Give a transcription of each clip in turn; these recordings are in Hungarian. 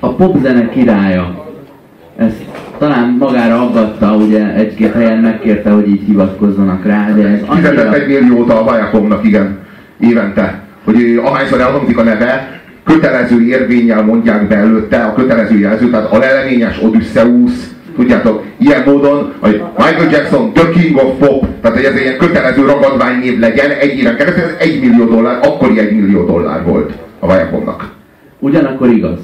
a popzene királya. Ezt talán magára aggatta, ugye egy-két helyen megkérte, hogy így hivatkozzanak rá, de ez annyira... Fizetett egy milliót a Vajakomnak, igen, évente. Hogy ahányszor elhangzik a neve, kötelező érvényel mondják be előtte a kötelező jelző, tehát a leleményes Odysseus, tudjátok, ilyen módon, hogy Michael Jackson, the king of pop, tehát hogy ez egy ilyen kötelező ragadványnév legyen egy éven keresztül, ez egy millió dollár, akkori egy millió dollár volt a Vajakomnak. Ugyanakkor igaz.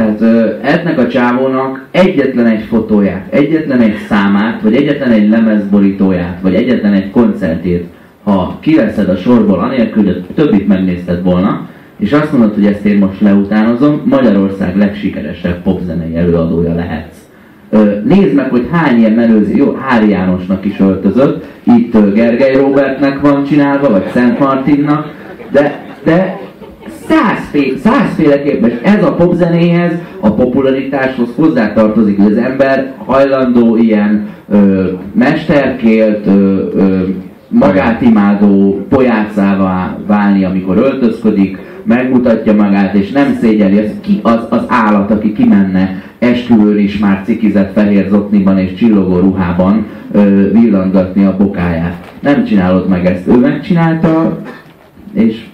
Tehát ennek a csávónak egyetlen egy fotóját, egyetlen egy számát, vagy egyetlen egy lemezborítóját, vagy egyetlen egy koncertét, ha kiveszed a sorból, anélkül, hogy többit megnézted volna, és azt mondod, hogy ezt én most leutánozom, Magyarország legsikeresebb popzenei előadója lehetsz. Nézd meg, hogy hány ilyen menőzi, jó, Hári Jánosnak is öltözött, itt Gergely Robertnek van csinálva, vagy Szent Martinnak, de, de százféle, százféleképpen, ez a popzenéhez, a popularitáshoz hozzátartozik, hogy az ember hajlandó ilyen ö, mesterkélt, ö, ö, magát imádó pojácává válni, amikor öltözködik, megmutatja magát, és nem szégyeli, az, ki az, az állat, aki kimenne esküvőn is már cikizett fehér zokniban és csillogó ruhában ö, villangatni a bokáját. Nem csinálod meg ezt, ő megcsinálta, és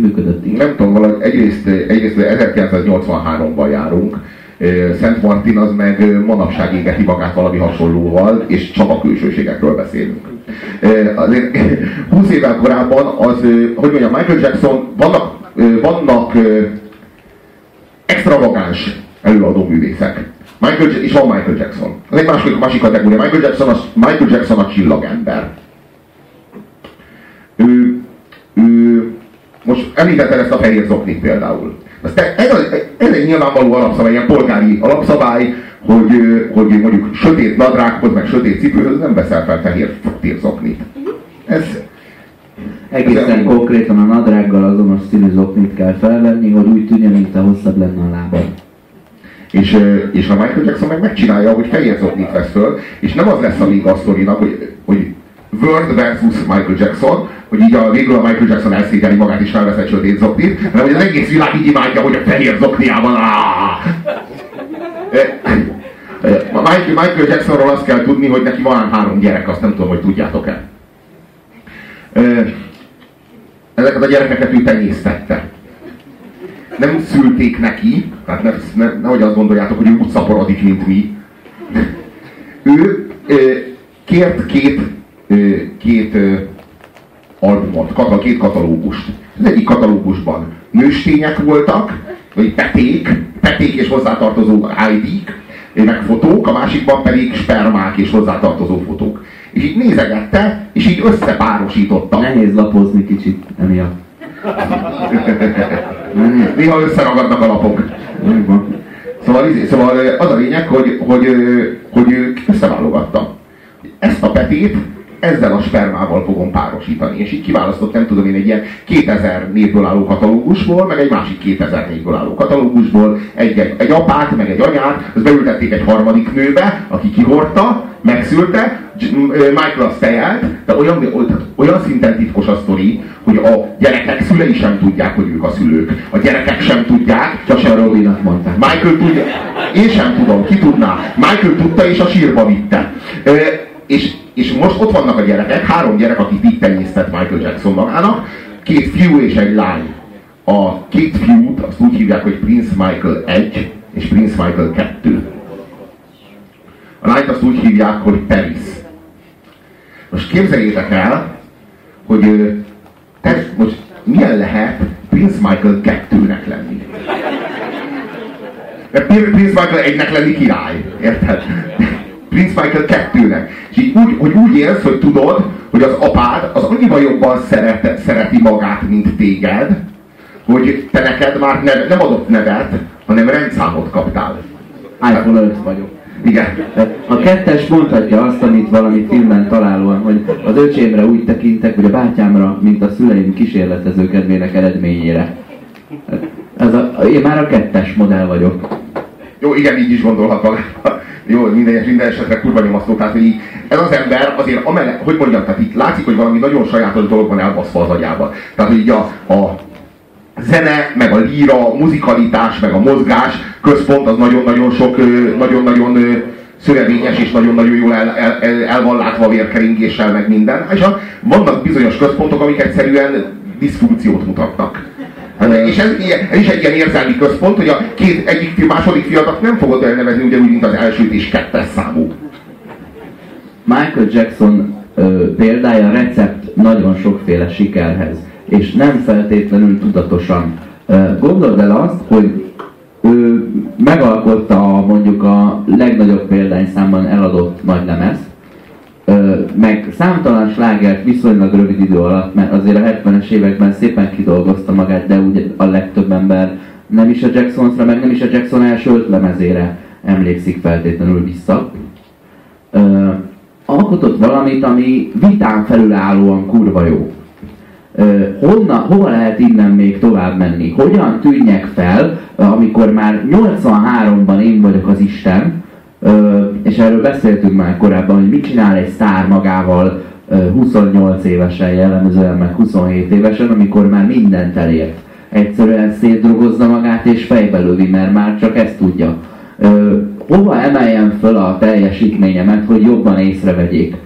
működött így. Nem tudom, valahogy egyrészt, egyrészt 1983-ban járunk, Szent Martin az meg manapság égeti magát valami hasonlóval, és csak a külsőségekről beszélünk. Azért 20 évvel korábban az, hogy mondjam, Michael Jackson, vannak, vannak extravagáns előadó művészek. Michael, és van Michael Jackson. Ez egy másik, másik kategória. Michael Jackson, a, Michael Jackson a csillagember. Most említetted ezt a fehér zoknit például. Ez, a, ez egy nyilvánvaló alapszabály, ilyen polgári alapszabály, hogy, hogy mondjuk sötét nadrághoz, meg sötét cipőhöz nem veszel fel fehér zoknit. Ez, Egészen ez konkrétan a nadrággal azonos színű zoknit kell felvenni, hogy úgy tűnjön, mint a hosszabb lenne a lábad. És, és a Michael Jackson meg megcsinálja, hogy fehér zoknit vesz föl, és nem az lesz a sztorinak, hogy, hogy Word versus Michael Jackson, hogy így a végül a Michael Jackson elszégeli magát is felvesz egy sötét zoknit, hanem hogy az egész világ így imádja, hogy a fehér zokniában Michael, Michael Jacksonról azt kell tudni, hogy neki van három gyerek, azt nem tudom, hogy tudjátok-e. Ezeket a gyerekeket ő tenyésztette. Nem szülték neki, tehát ne, ne, nehogy azt gondoljátok, hogy ő úgy szaporodik, mint mi. Ő kért két két albumot, két katalógust. Az egyik katalógusban nőstények voltak, vagy peték, peték és hozzátartozó ID-k, meg fotók, a másikban pedig spermák és hozzátartozó fotók. És így nézegette, és így összepárosította. Nehéz lapozni kicsit emiatt. Néha összeragadnak a lapok. Szóval, szóval az a lényeg, hogy, hogy, hogy, hogy összeválogatta. Ezt a petét ezzel a spermával fogom párosítani. És így kiválasztott, nem tudom én, egy ilyen 2000 névből álló katalógusból, meg egy másik 2000 névből álló katalógusból, egy, egy, egy apát, meg egy anyát, azt beültették egy harmadik nőbe, aki kihordta, megszülte, Michael azt tejelt, de olyan, olyan, olyan szinten titkos a sztori, hogy a gyerekek szülei sem tudják, hogy ők a szülők. A gyerekek sem tudják, csak a Robinak mondták. Michael tudja, én sem tudom, ki tudná. Michael tudta és a sírba vitte. És és most ott vannak a gyerekek, három gyerek, akit így tenyésztett Michael Jackson magának, két fiú és egy lány. A két fiút azt úgy hívják, hogy Prince Michael 1 és Prince Michael 2. A lányt azt úgy hívják, hogy Paris. Most képzeljétek el, hogy te, most milyen lehet Prince Michael 2-nek lenni. Mert Prince Michael 1-nek lenni király, érted? Prince Michael 2-nek. És így úgy, hogy úgy érsz, hogy tudod, hogy az apád az annyiban jobban szeret, szereti magát, mint téged, hogy te neked már neve, nem adott nevet, hanem rendszámot kaptál. iPhone 5 vagyok. Igen. A kettes mondhatja azt, amit valami filmben találóan, hogy az öcsémre úgy tekintek, hogy a bátyámra, mint a szüleim kísérletező kedvének eredményére. Ez a, én már a kettes modell vagyok. Jó, igen, így is gondolhat magát. Jó, minden, minden esetre kurva nyomasztó, tehát hogy ez az ember azért, amellett, hogy mondjam, tehát itt látszik, hogy valami nagyon sajátos dolog van elbaszva az agyában. Tehát, hogy a, a zene, meg a líra, a muzikalitás, meg a mozgás központ az nagyon-nagyon sok, nagyon-nagyon szövevényes és nagyon-nagyon jól el, el, el, el van látva vérkeringéssel, meg minden. És a, vannak bizonyos központok, amik egyszerűen diszfunkciót mutatnak. És ez, ez is egy ilyen érzelmi központ, hogy a két, egyik, második fiadat nem fogod elnevezni ugyanúgy, mint az elsőt és kettes számú. Michael Jackson ö, példája recept nagyon sokféle sikerhez, és nem feltétlenül tudatosan. Ö, gondold el azt, hogy ő megalkotta mondjuk a legnagyobb példányszámban eladott nagy lemezt, meg számtalan slágert viszonylag rövid idő alatt, mert azért a 70-es években szépen kidolgozta magát, de ugye a legtöbb ember nem is a Jacksonsra, meg nem is a Jackson első öt lemezére emlékszik feltétlenül vissza. Ö, alkotott valamit, ami vitán felülállóan kurva jó. Ö, honna, hova lehet innen még tovább menni? Hogyan tűnjek fel, amikor már 83-ban én vagyok az Isten, és erről beszéltünk már korábban, hogy mit csinál egy sztár magával 28 évesen, jellemzően meg 27 évesen, amikor már mindent elért. Egyszerűen szétdrogozza magát és fejbe lövi, mert már csak ezt tudja. Hova emeljem föl a teljesítményemet, hogy jobban észrevegyék?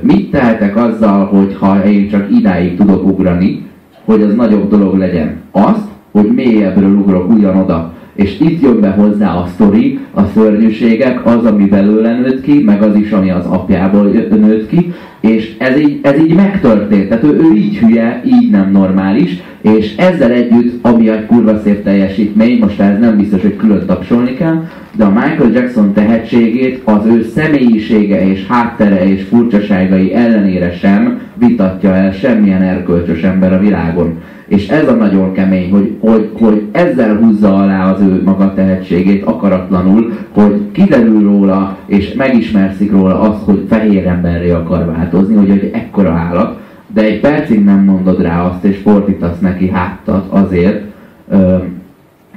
Mit tehetek azzal, hogy ha én csak idáig tudok ugrani, hogy az nagyobb dolog legyen? Azt, hogy mélyebbről ugrok ugyanoda és itt jön be hozzá a sztori, a szörnyűségek, az, ami belőle nőtt ki, meg az is, ami az apjából nőtt ki, és ez így, ez így megtörtént. Tehát ő, ő így hülye, így nem normális, és ezzel együtt, ami egy kurva szép teljesítmény, most ez nem biztos, hogy külön tapsolni kell, de a Michael Jackson tehetségét az ő személyisége és háttere és furcsaságai ellenére sem vitatja el semmilyen erkölcsös ember a világon. És ez a nagyon kemény, hogy, hogy, hogy ezzel húzza alá az ő maga tehetségét akaratlanul, hogy kiderül róla, és megismerszik róla azt, hogy fehér emberré akar változni, hogy, hogy ekkora állat, de egy percig nem mondod rá azt, és fordítasz neki háttat azért, ö,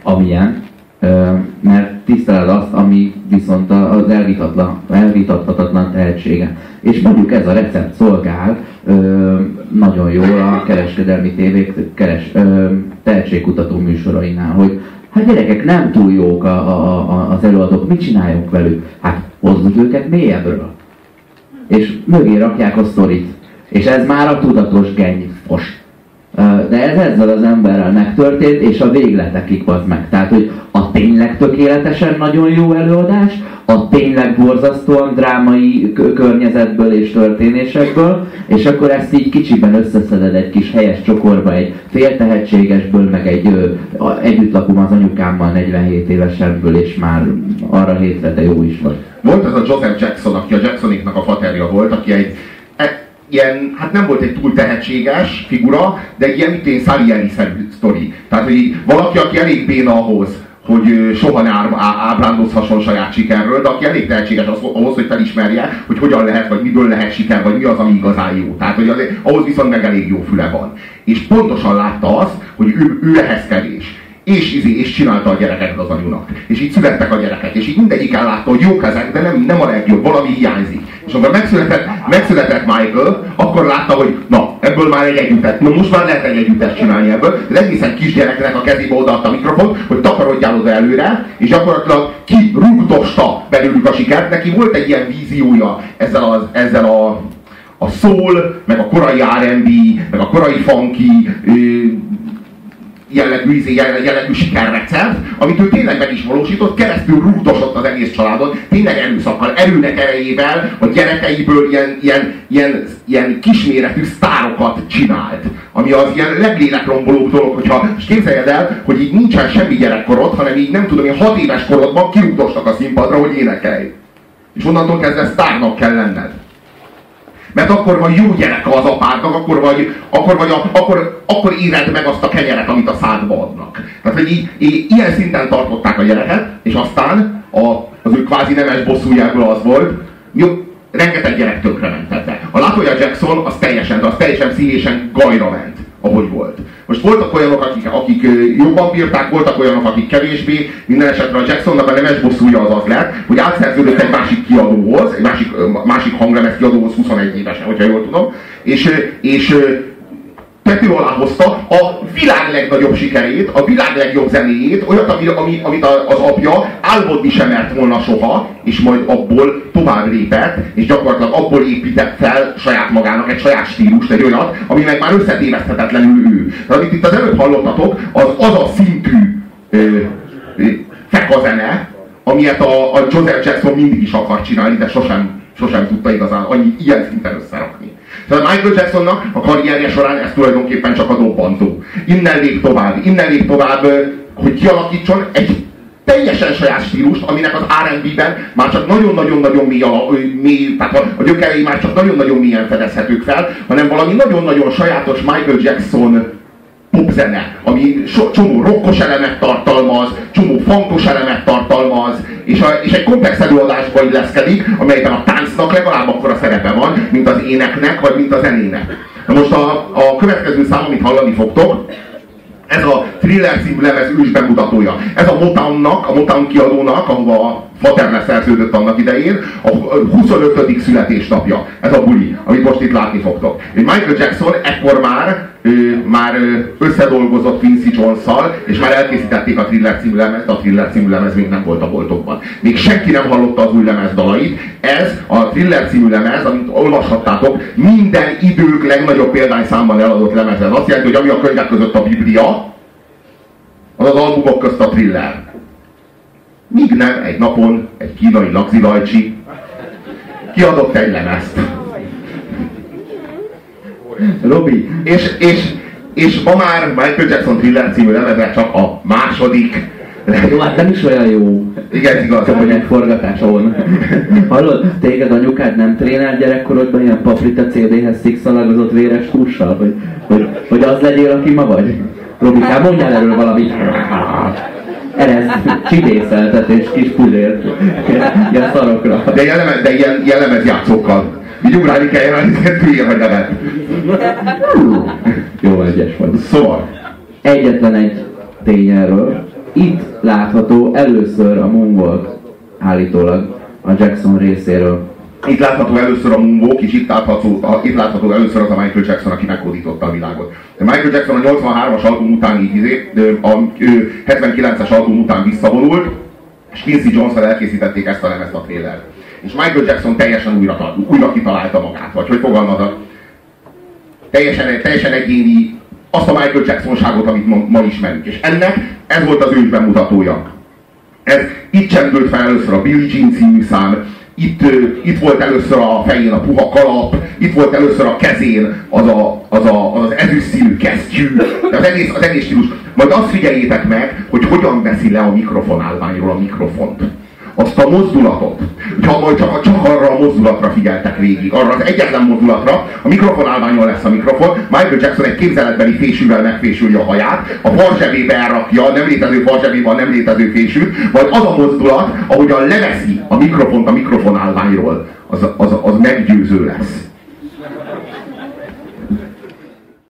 amilyen, mert tiszteled azt, ami viszont az elvitathatatlan tehetsége. És mondjuk ez a recept szolgál nagyon jól a kereskedelmi tévék keres, tehetségkutató műsorainál, hogy hát gyerekek nem túl jók a, a, a, az előadók, mit csináljunk velük? Hát hozzuk őket mélyebbről. És mögé rakják a sztorit. És ez már a tudatos geny fos. De ez ezzel az emberrel megtörtént, és a végletekig az meg. Tehát, hogy tényleg tökéletesen nagyon jó előadás, a tényleg borzasztóan drámai környezetből és történésekből, és akkor ezt így kicsiben összeszeded egy kis helyes csokorba, egy féltehetségesből, meg egy ö, együtt lakom az anyukámmal 47 évesenből, és már arra hétre, de jó is vagy. Volt ez a Joseph Jackson, aki a Jacksoniknak a faterja volt, aki egy ilyen, hát nem volt egy túl tehetséges figura, de egy ilyen mitén Salieri-szerű sztori. Tehát, hogy valaki, aki elég béna ahhoz, hogy soha ne ábrándozhasson saját sikerről, de aki elég tehetséges ahhoz, hogy felismerje, hogy hogyan lehet, vagy miből lehet siker, vagy mi az, ami igazán jó. Tehát, hogy az, ahhoz viszont meg elég jó füle van. És pontosan látta azt, hogy ő, ő ehhez kevés és, izé, és csinálta a gyereket az anyunak. És így születtek a gyerekek, és így mindegyik ellátta, hogy jók ezek, de nem, nem a legjobb, valami hiányzik. És amikor megszületett, megszületett Michael, akkor látta, hogy na, ebből már egy együttet, na most már lehet egy együttet csinálni ebből. Az egészen kisgyereknek a kezébe odaadta a mikrofon, hogy takarodjál oda előre, és gyakorlatilag kirúgdosta belőlük a sikert. Neki volt egy ilyen víziója ezzel, az, ezzel a a soul, meg a korai R&B, meg a korai funky, jellegű, izé, jellegű sikerrecept, amit ő tényleg meg is valósított, keresztül rúgdosott az egész családon, tényleg erőszakkal, erőnek erejével a gyerekeiből ilyen, ilyen, ilyen, ilyen kisméretű sztárokat csinált. Ami az ilyen leglélekromboló dolog, hogyha és képzeljed el, hogy így nincsen semmi gyerekkorod, hanem így nem tudom, én hat éves korodban kirúgdostak a színpadra, hogy énekelj. És onnantól kezdve sztárnak kell lenned. Mert akkor vagy jó gyerek az apádnak, akkor vagy, akkor, vagy a, akkor, akkor éred meg azt a kenyeret, amit a szádba adnak. Tehát, hogy így, így, ilyen szinten tartották a gyereket, és aztán a, az ő kvázi nemes bosszújából az volt, jó, rengeteg gyerek tönkre ment ebbe. A Latoya Jackson az teljesen, az teljesen színésen gajra ment ahogy volt. Most voltak olyanok, akik, akik jobban bírták, voltak olyanok, akik kevésbé. Minden esetre a Jacksonnak a nemes bosszúja az az lett, hogy átszerződött egy másik kiadóhoz, egy másik, másik hanglemez kiadóhoz 21 évesen, hogyha jól tudom, és, és tető alá hozta a világ legnagyobb sikerét, a világ legjobb zenéjét, olyat, ami, ami, amit az apja álmodni sem mert volna soha, és majd abból tovább lépett, és gyakorlatilag abból épített fel saját magának egy saját stílust, egy olyat, ami meg már összetéveszthetetlenül ő. De amit itt az előbb hallottatok, az az a szintű ö, ö, fekazene, amilyet a, a Joseph Jackson mindig is akar csinálni, de sosem, sosem tudta igazán annyi ilyen szinten összerakni. Tehát Michael Jacksonnak a karrierje során ez tulajdonképpen csak a dobbantó. Innen lép tovább, innen lép tovább, hogy kialakítson egy teljesen saját stílust, aminek az R&B-ben már csak nagyon-nagyon-nagyon mély, mély, tehát a gyökerei már csak nagyon-nagyon mélyen fedezhetők fel, hanem valami nagyon-nagyon sajátos Michael Jackson popzene, ami so, csomó rokkos elemet tartalmaz, csomó funkos elemet tartalmaz, és, a, és egy komplex előadásba illeszkedik, amelyben a táncnak legalább akkora szerepe van, mint az éneknek, vagy mint a zenének. Na most a, a következő szám, amit hallani fogtok, ez a Thriller című lemez ős bemutatója. Ez a Motownnak, a Motown kiadónak, ahova a Faterne szerződött annak idején, a 25. születésnapja. Ez a buli, amit most itt látni fogtok. Michael Jackson ekkor már, ő, már összedolgozott Vincy jones és már elkészítették a Thriller című lemezt, a Thriller című lemez még nem volt a boltokban. Még senki nem hallotta az új lemez dalait. Ez a Thriller című lemez, amit olvashattátok, minden idők legnagyobb példányszámban eladott lemez. Ez azt jelenti, hogy ami a könyvek között a Biblia, az az albumok közt a Thriller. Míg nem egy napon egy kínai lagzilajcsi kiadott egy lemezt. Robi, és, és, és ma már Michael Jackson Thriller című lemeze csak a második. Jó, hát nem is olyan jó. Igen, igaz. Csak hogy egy forgatás ahol. Hallod, téged anyukád nem trénál gyerekkorodban ilyen paprita CD-hez szikszalagozott véres hússal? Hogy, hogy, hogy az legyél, aki ma vagy? Robikám, mondjál erről valamit. Erez, csibészeltetés, kis puzért, ilyen szarokra. De, jellemez, de ilyen, jellemez játszókkal. Így ugrálni kell jelenni, hülye vagy nevet. Jó egyes vagy. Szóval. Egyetlen egy tény erről. Itt látható először a Moonwalk állítólag a Jackson részéről. Itt látható először a Moonwalk, és itt látható, itt látható először az a Michael Jackson, aki meghódította a világot. De Michael Jackson a 83-as album után így, izé, a 79-es album után visszavonult, és Quincy jones elkészítették ezt a lemezt a trailer. És Michael Jackson teljesen újra, újra kitalálta magát, vagy hogy fogalmazok, teljesen, teljesen egyéni azt a Michael Jackson-ságot, amit ma, ma ismerünk. És ennek ez volt az ős bemutatója. Ez itt csendült fel először a Billie Jean című szám, itt, itt volt először a fején a puha kalap, itt volt először a kezén az a, az, a, az ezüstszínű kesztyű, az egész, az egész stílus. Majd azt figyeljétek meg, hogy hogyan veszi le a mikrofonálványról a mikrofont azt a mozdulatot, ha majd csak, csak arra a mozdulatra figyeltek végig, arra az egyetlen mozdulatra, a mikrofonálványon lesz a mikrofon, Michael Jackson egy képzeletbeli fésűvel megfésüli a haját, a farzsebébe elrakja, a nem létező farzsebébe a nem létező fésűt, majd az a mozdulat, ahogyan leveszi a mikrofont a mikrofonálványról, az, az, az meggyőző lesz.